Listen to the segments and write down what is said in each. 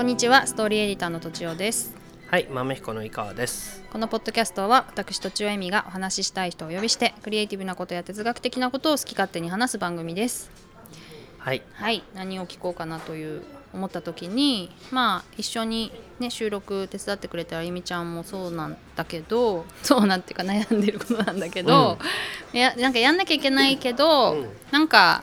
こんにちはストーリーエディターのとちおです。はい、豆彦の井川です。このポッドキャストは私とちおえみがお話ししたい人をお呼びしてクリエイティブなことや哲学的なことを好き勝手に話す番組です。はい、はい何を聞こうかなという思った時にまあ一緒にね収録手伝ってくれたあゆみちゃんもそうなんだけどそうなんていうか悩んでることなんだけど、いやなんかやんなきゃいけないけど、うん。なんか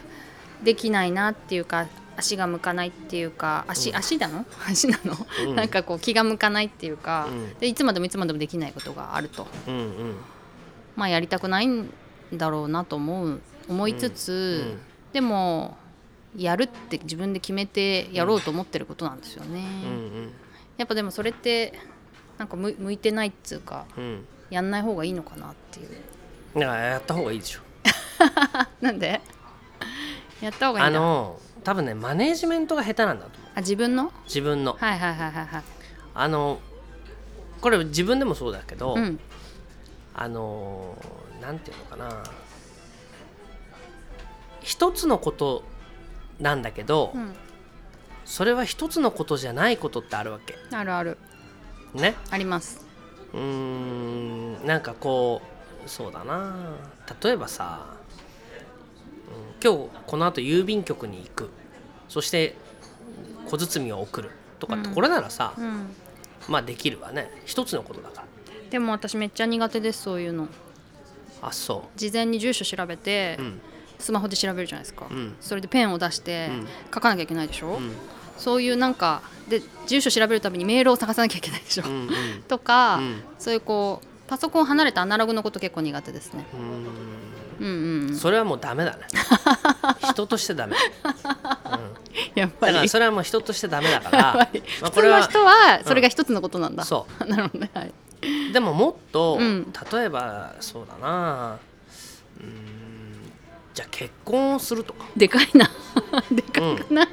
できないなっていうか足が向かないっていうか足、足なの？足なの、うん。なんかこう気が向かないっていうか、うん。でいつまでもいつまでもできないことがあると。うんうん。まあやりたくないんだろうなと思う思いつつ、うん。でもやるって自分で決めてやろうと思ってることなんですよね、うんやっぱでもそれってなんか向向いてないっつうかうん。うん。やんない方がいいのかなっていう。だからやった方がいいでしょ。なんで？やった方がいいあの多分ねマネージメントが下手なんだと思う。自分の？自分の。はいはいはいはいはい。あのこれ自分でもそうだけど、うん。あのなんていうのかな。一つのことなんだけど、うん。それは一つのことじゃないことってあるわけ。あるある。ね？あります。うーんなんかこうそうだな。例えばさ、うん今日この後郵便局に行く。そして小包を送る。とかってうんこれならさ、うん。まあできるわね。一つのことだから。でも私めっちゃ苦手ですそういうの。あそ事前に住所調べて、ううん。スマホで調べるじゃないですか、うん。それでペンを出してうん。書かなきゃいけないでしょ、うん。そういうなんかで住所調べるためにメールを探さなきゃいけないでしょ、うんうん。とか、うん。そういうこうパソコン離れたアナログのこと結構苦手ですねうーんうんうん。うんそれはもうダメだね。人としてダメ、うん、やっぱり。だからそれはもう人としてダメだかやらっぱり。まあ普通の人はそれが一つのことなんだ、そなるほどね。はい。でももっと、うん。例えばそうだな。うーん。じゃあ結婚をするとか。でかいな。でかくない。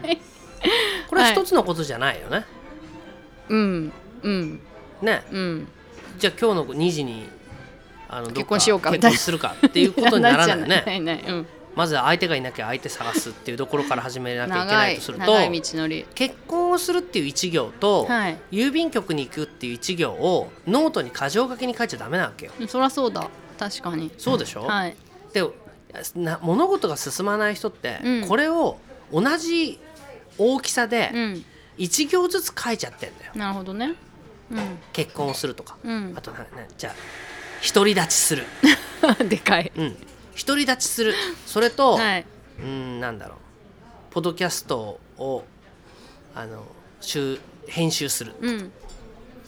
これははい。一つのことじゃないよね、うん。うん。ね。うん。じゃあ今日の2時にあの結婚しようかみたするかっていうことにならないよね。ないうん。まず相手がいなきゃ相手探すっていうところから始めなきゃいけな長いいとすると長い道のり。結婚をするっていう一行と、はい。郵便局に行くっていう一行をノートに箇条書きに書いちゃダメなわけよ。うんそりゃそうだ。確かに。そうでしょ、はい。でな物事が進まない人って、うん。これを同じ大きさでうん。一行ずつ書いちゃってんだよ。なるほどね。結婚をするとか、うん。あとななじゃあ独り立ちする。う んでかい。うん。独り立ちする。それと、はい。うんなんだろう。ポッドキャストをあの週編集する。うん。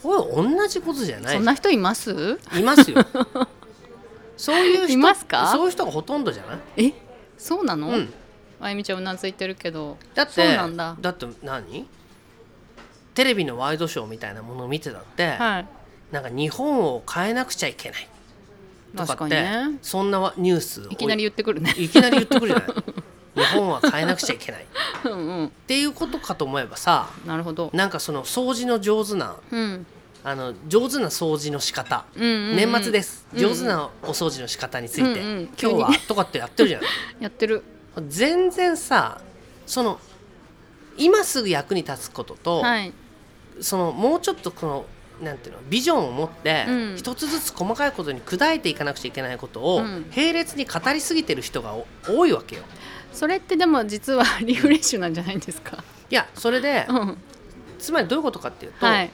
これ同じことじゃない。そんな人います？いますよ。そういう人いますか？そういう人がほとんどじゃない？え？そうなの、うん。あゆみちゃんうなずいてるけど。だってそうなんだ。って何？テレビのワイドショーみたいなものを見てたって、はいなんか日本を変えなくちゃいけない。と確かかって、にね。そんなわニュースをいきなり言ってくるね。いきなり言ってくるじゃない。日本は変えなくちゃいけない。っうんうん。ていうことかと思えばさなるほど。なんかその掃除の上手なうん。あの上手な掃除の仕方、うんうんうん。年末です。うん。上手なお掃除の仕方について、うんうん。今日はとかってやってるじゃない やってる。全然さその今すぐ役に立つことと、はい。そのもうちょっとこのなんていうのビジョンを持って、うん。一つずつ細かいことに砕いていかなくちゃいけないことを、うん。並列に語りすぎてる人がお多いわけよ。それってでも実はリフレッシュなんじゃないんですか？いやそれでうん。つまりどういうことかっていうと、はい。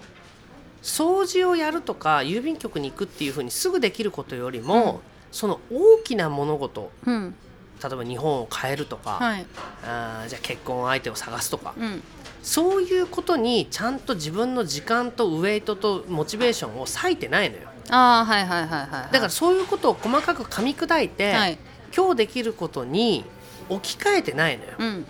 掃除をやるとか郵便局に行くっていうふうにすぐできることよりも、その大きな物事うん例えば日本を変えるとか、はい。あーじゃあ結婚相手を探すとか、うん。そういうことにちゃんと自分の時間とウェイトとモチベーションを割いてないのよ。ああはいはいはいはいはい。だからそういうことを細かく噛み砕いて、はい。今日できることに置き換えてないのよ。うんうん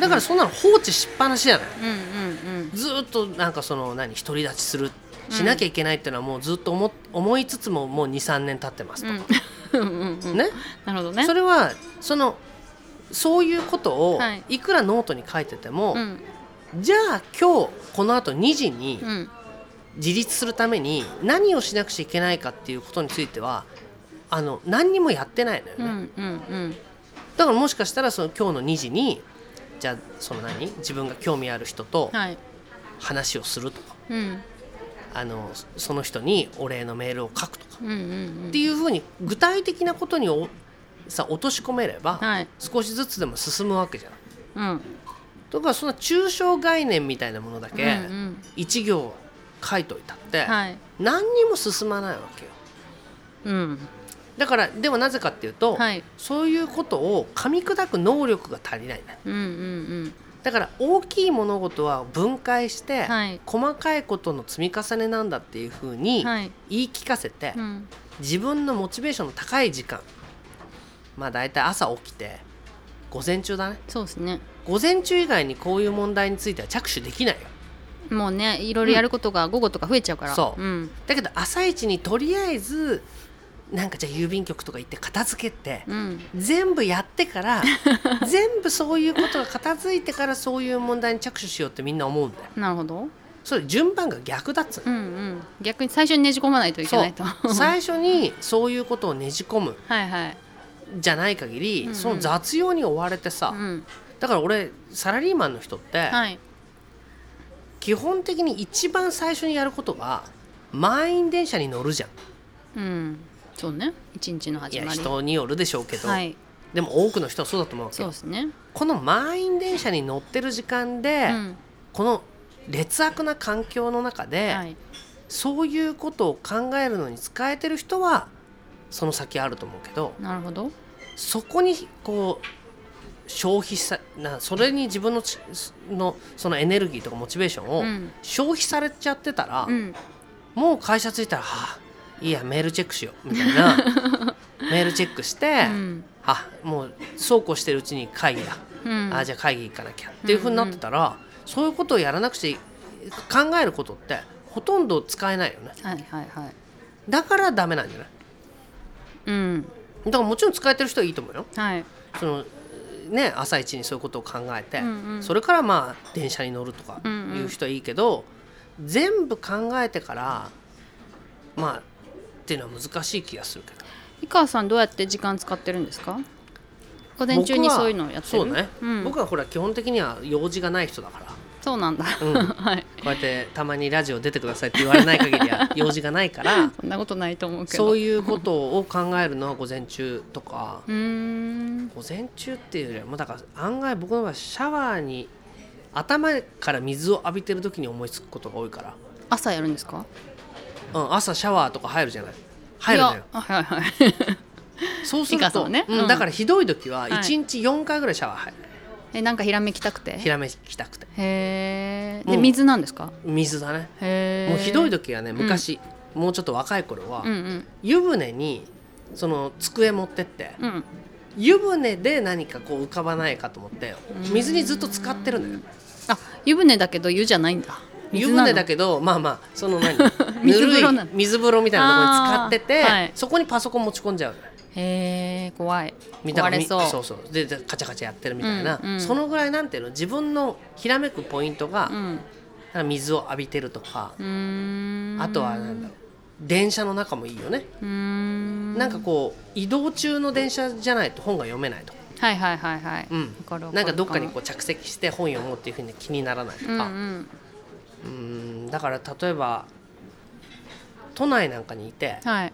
だからそんなの放置しっぱなしじゃない。うんうんうん。ずーっとなんかその何独り立ちするしなきゃいけないっていうのはもうずっと思思いつつももう23年経ってますと、うんうんうんうんね。なるほどね。それはそのそういうことをはい。いくらノートに書いてても、うん。じゃあ今日このあと2時にうん。自立するために何をしなくちゃいけないかっていうことについてはあの何にもやってないのよね、うんうんうん。だからもしかしたらその今日の2時にじゃあその何？自分が興味ある人とはい。話をするとか。うんあのその人にお礼のメールを書くとかうんうんっていうふうに具体的なことにおさ落とし込めれば、はい。少しずつでも進むわけじゃない。うん。とかそんな抽象概念みたいなものだけ、うんうん。一行書いといたって、はい。何にも進まないわけよ。うん。だからでもなぜかっていうと、はい。そういうことを噛み砕く能力が足りないんだうんうんだから大きい物事は分解して、はい。細かいことの積み重ねなんだっていうふううに言い聞かせて、うん。自分のモチベーションの高い時間まあ大体朝起きて午前中だね。そうですね。午前中以外にこういう問題については着手できないよ。もうねいろいろやることが午後とか増えちゃうから。そう。うん。だけど朝一にとりあえずなんかじゃあ郵便局とか行って片付けて、うん。全部やってから 全部そういうことが片付いてからそういう問題に着手しようってみんな思うんだよ。なるほど。それ順番が逆だっつうんうん。逆に最初にねじ込まないといけないと。そう。最初にそういうことをねじ込む。はいはい。じゃない限り、うんうん。その雑用に追われてさ、うん。だから俺サラリーマンの人って、はい。基本的に一番最初にやることが満員電車に乗るじゃんうんそうね。一日の始まり。人によるでしょうけど、はい。でも多くの人はそうだと思うわけよ。そうですね。この満員電車に乗ってる時間で、うん。この劣悪な環境の中で、はい。そういうことを考えるのに使えてる人はその先あると思うけど。なるほど。そこにこう消費さなそれに自分のちのそのエネルギーとかモチベーションをうん。消費されちゃってたら、うん。もう会社着いたら、はあ、いいやメールチェックしようみたいな。メールチェックして、うん。あもうそうこうしてるうちに会議だ、うん。あじゃあ会議行かなきゃ。っていうふうになってたら、そういうことをやらなくちゃい考えることってほとんど使えないよね。はいはいはい。だからダメなんじゃない？うん。だからもちろん使えてる人はいいと思うよ。はい。そのね朝一にそういうことを考えて、うんうん。それからまあ電車に乗るとかうんうんいう人はいいけど、全部考えてからまあっていうのは難しい気がするけど。井川さんどうやって時間使ってるんですか？午前中にそういうのをやってる？そうね、うん、僕はほら基本的には用事がない人だから。そうなんだ、うん。はい。こうやってたまにラジオ出てくださいって言われない限りは 用事がないから。そんなことないと思うけど。そうういうことを考えるのは午前中とか。うーん。午前中っていうよりはもうだから案外僕の場合シャワーに頭から水を浴びてる時に思いつくことが多いから、朝やるんですか？うん、朝シャワーとか入るじゃない。入るのよ。はいはいそうすると、ね。うんうん。だからひどい時ははい。1日4回ぐらいシャワー入る、えなんかひらめきたくて？ひらめきたくて。へえでうん。水なんですか？水だね。へえもうひどい時はね昔、もうちょっと若い頃は、うんうん。湯船にその机持ってってうん。湯船で何かこう浮かばないかと思って水にずっと使ってるのよ。あ湯船だけど湯じゃないんだ湯船だけけどまあまあその何？水ぬるい風呂水風呂みたいなところに使ってて、はい。そこにパソコン持ち込んじゃうへえ怖い。みた壊れそう。そうそう。ででカチャカチャやってるみたいな、うんうん。そのぐらいなんていうの？自分のひらめくポイントが、うん。水を浴びてるとか、あとはなんだろう。電車の中もいいよね、なんかこう移動中の電車じゃないと本が読めないとか、はいはいはいはい、うん。なんかどっかにわこう着席して本読もうっていうふうに気にならないとるうんか、うんうんだから例えば都内なんかにいてはい。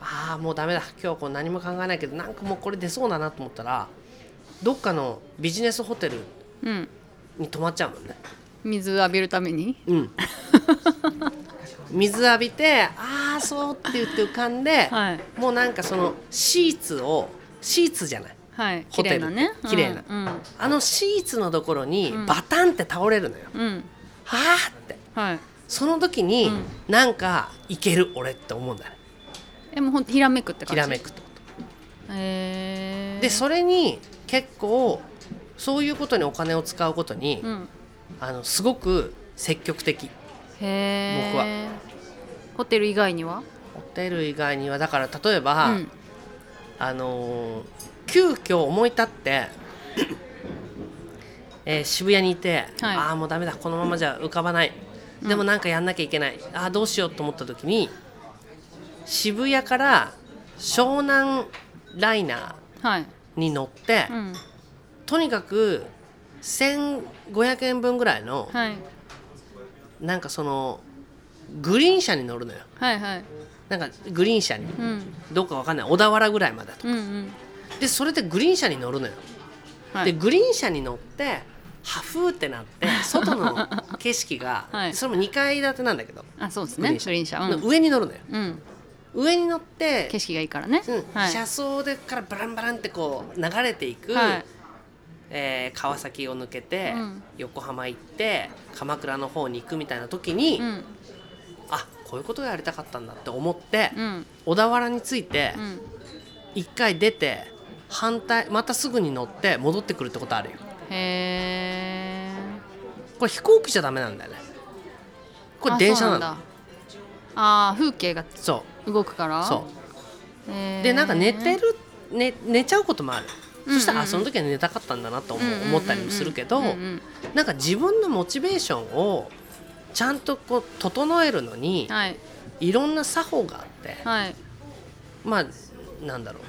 ああもうダメだ今日はこう何も考えないけどなんかもうこれ出そうだなと思ったらどっかのビジネスホテルうん。に泊まっちゃうもんね。水浴びるために？うん、水浴びてああそうって言って浮かんで、はい。もうなんかそのシーツをシーツじゃない。はい。綺ホテル。麗なね。綺麗な。うん。あのシーツのところにうん。バタンって倒れるのよ。うん、あって。はい。その時に、うん。なんかいける俺って思うんだね。でもほんとひらめくって感じ？ひらめくと。へえ。でそれに結構そういうことにお金を使うことに、うん。あのすごく積極的。へえ。僕は。ホテル以外には？ホテル以外にはだから例えば、うん。あのー急遽思い立って、えー渋谷にいて、はい。ああもうダメだこのままじゃ浮かばない。でもなんかやんなきゃいけない、ああどうしようと思った時に渋谷から湘南ライナはい。ーに乗って、うん。とにかく1500円分ぐらいのはい。なんかそのグリーン車に乗るのよ。はいはい。なんかグリーン車に。うん。どうかわかんない。小田原ぐらいまでだと。うんうん。でそれでグリーン車に乗るのよ、はい。でグリーン車に乗ってハフーってなって外の景色が、はい。それも2階建てなんだけど、あそうですね。グリーン車。うん、上に乗るのよ。うん、上に乗って景色がいいからね、うん。はい。車窓でからバランバランってこう流れていく、はい。えー川崎を抜けて、うん。横浜行って鎌倉の方に行くみたいな時に、うん。あこういうことがやりたかったんだって思って、うん。小田原に着いてうん。一回出て反対またすぐに乗って戻ってくるってことあるよ。へえこれ飛行機じゃダメなんだよね。これ電車なの。だ。あー風景がそ動くから？うそう。へー。でなんか寝てる、ね、寝ちゃうこともある、うんうん。そしたらあその時は寝たかったんだなと思う思ったりもするけど、うんうんなんか自分のモチベーションをちゃんとこう整えるのにうんはい。いろんな作法があってはい。まあなんだろう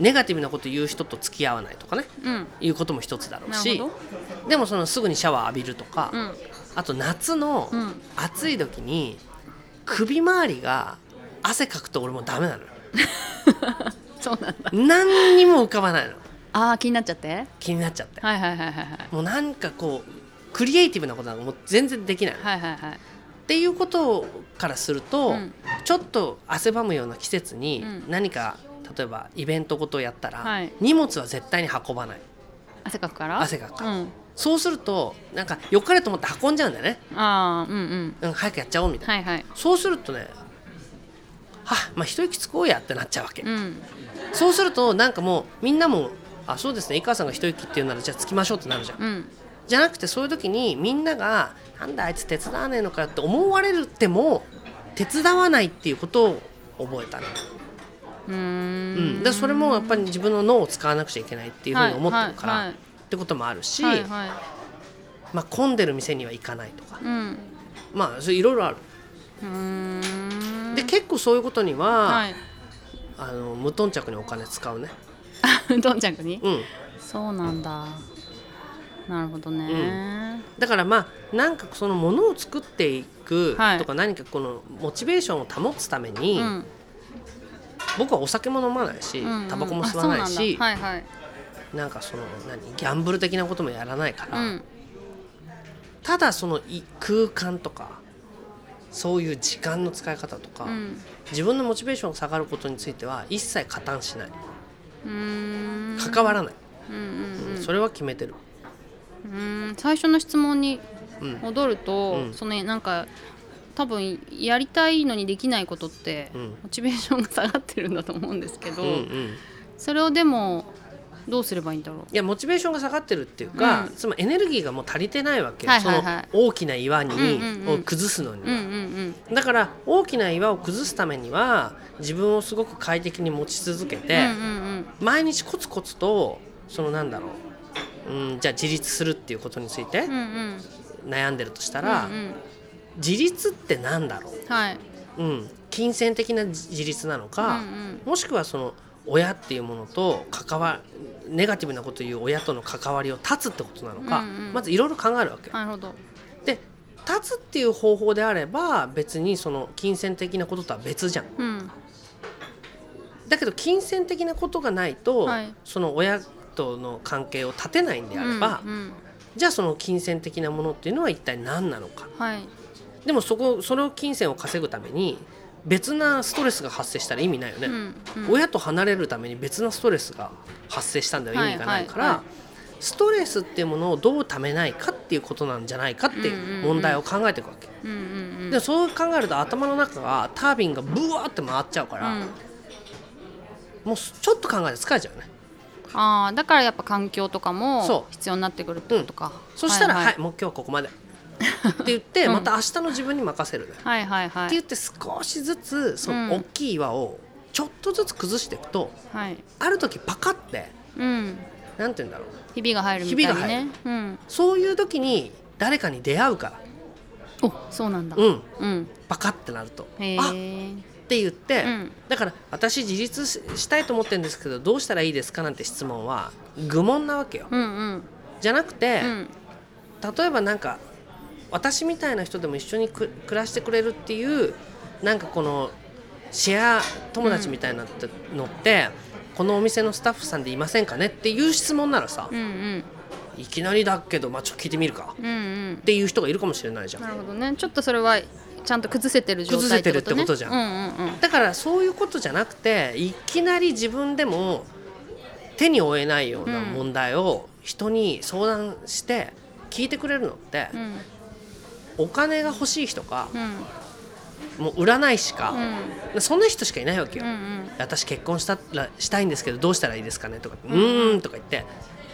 ネガティブなこと言う人と付き合わないとかね。うん。いうことも一つだろうし。でもそのすぐにシャワー浴びるとか、うん。あと夏のうん。暑い時に首周りが汗かくと俺もうダメなのよ。そうなんだ。何にも浮かばないの。あー気になっちゃって？気になっちゃって。はいはいはいはいはい。もうなんかこうクリエイティブなことなんかもう全然できないっはいはいはい。ていうことからすると、うん。ちょっと汗ばむような季節にうん。何か、例えばイベントごとやったら、はい。荷物は絶対に運ばない。汗かくから？汗かくから。うん。そうするとなんか良かれと思って運んじゃうんだよね、ああうんうん。うん、早くやっちゃおうみたいな、はいはい。そうするとねはあまあ一息つこうやってなっちゃうわけ、うん。そうするとなんかもうみんなもあそうですね。井川さんが一息っていうならじゃあつきましょうってなるじゃん。うん。じゃなくてそういう時にみんながなんだあいつ手伝わねえのかよって思われるっても手伝わないっていうことを覚えたね、うん。ん、でそれもやっぱり自分の脳を使わなくちゃいけないっていうふうに思ってるから、はいはいってこともあるし、はいはい。まあ、混んでる店には行かないとか。うん。まあそれいろいろある。で結構そういうことには、はい。あの無頓着にお金使うね。どんちゃくに？うん。そうなんだ。なるほどね、だからまあなんかそのものを作っていくはい。とか何かこのモチベーションを保つために、うん僕はお酒も飲まないしタバコも吸わないあし、はいはい。なんかその何ギャンブル的なこともやらないから、うん。ただそのい空間とかそういう時間の使い方とか、うん。自分のモチベーションが下がることについては一切加担しない。関わらない、うんうんうん。それは決めてる、うんうん。最初の質問にうん。戻ると、うん。そのなんか多分やりたいのにできないことって、うん。モチベーションが下がってるんだと思うんですけど、うんうん。それをでもどうすればいいんだろいやモチベーションが下がってるっていうか、うん。つまりエネルギーがもう足りてないわけ。よ、はいはいはい。その大きな岩に、うんうんうんを崩すのにう。うんうんだから大きな岩を崩すためには自分をすごく快適に持ち続けうんて、うんうん。毎日コツコツとそのなんだろう、うん、じゃあ自立するっていうことについてうんうん。悩んでるとしたうんら、うんうん自立ってなんだろはい、う、うん、金銭的な自立なのうんか、うん。もしくはその親っていうものと関わネガティブなこと言う親との関わりを断つってことなのか、うんうん。まずいろいろ考えるわけよ。なるほど。で断つっていう方法であれば別にその金銭的なこととは別じゃん。うん。だけど金銭的なことがないと、はい。その親との関係を立てないんであれば、うんうん。じゃあその金銭的なものっていうのは一体何なのか。はいでもそこそれを金銭を稼ぐために別なストレスが発生したら意味ないよね、うんうん。親と離れるために別なストレスが発生したんだよ。はい意味がないから、はいはストレスっていうものをどうためないかっていうことなんじゃないかっていう問題を考えていくわけ、うんうんうん。でそう考えると頭の中がタービンがブワーって回っちゃうから、うん。もうちょっと考えて疲れちゃうね。ああだからやっぱ環境とかも必要になってくるってことか、そしたら、はい。はいもう今日はここまでって言って、うん。また明日の自分に任せるね、はいはいはい。って言って少しずつそうん。の大きい岩をちょっとずつ崩していくとはい。ある時パカってうん。なんて言うんだろう。ひびが入るみたいにひびが入ねうん。そういう時に誰かに出会うから。おそうなんだ。うん。うん。パカってなると。へあっ！えて言って、うん。だから私自立ししたいと思ってるんですけどどうしたらいいですかなんて質問は愚問なわけよ。うんうん。じゃなくて、うん。例えばなんか私みたいな人でも一緒にく暮らしてくれるっていうなんかこのシェア友達みたいなのって、このお店のスタッフさんでいませんかねっていう質問ならさ、うんうん。いきなりだけど、まあ、ちょっと聞いてみるか。うんうん。っていう人がいるかもしれないじゃん。なるほどね。ちょっとそれはちゃんと崩せてる状態崩せてるってことじゃん。うんうんうん。だからそういうことじゃなくていきなり自分でも手に負えないような問題を人に相談して聞いてくれるのって、うんお金が欲しい人かうん。もう占い師かう、ん。そんな人しかいないわけよ、うんうん。私結婚したらしたいんですけどどうしたらいいですかねとか「うーん」とか言って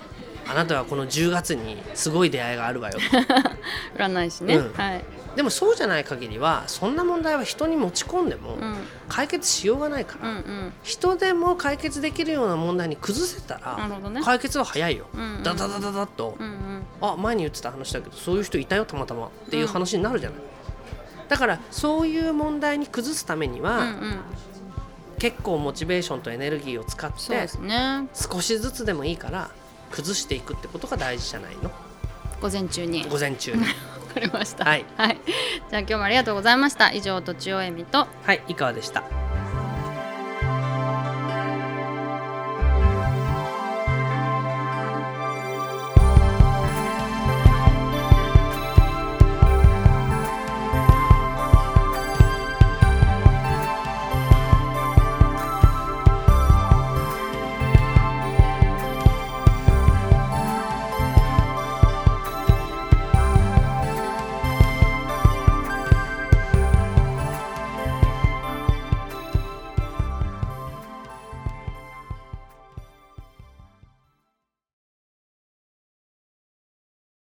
「あなたはこの10月にすごい出会いがあるわよ」占い師ね、うん。はい。でもそうじゃない限りはそんな問題は人に持ち込んでもうん。解決しようがないから、うんうん。人でも解決できるような問題に崩せたら解決は早いよ、うんうん。ダダダダダッと、うんうんあ前に言ってた話だけどそういう人いたよたまたまっていう話になるじゃない、だからそういう問題に崩すためには、うんうん。結構モチベーションとエネルギーを使ってね。少しずつでもいいから崩していくってことが大事じゃないの。午前中に。午前中に。わかりました。はい、はい、じゃあ今日もありがとうございました。以上とちおえみと。はい井川でした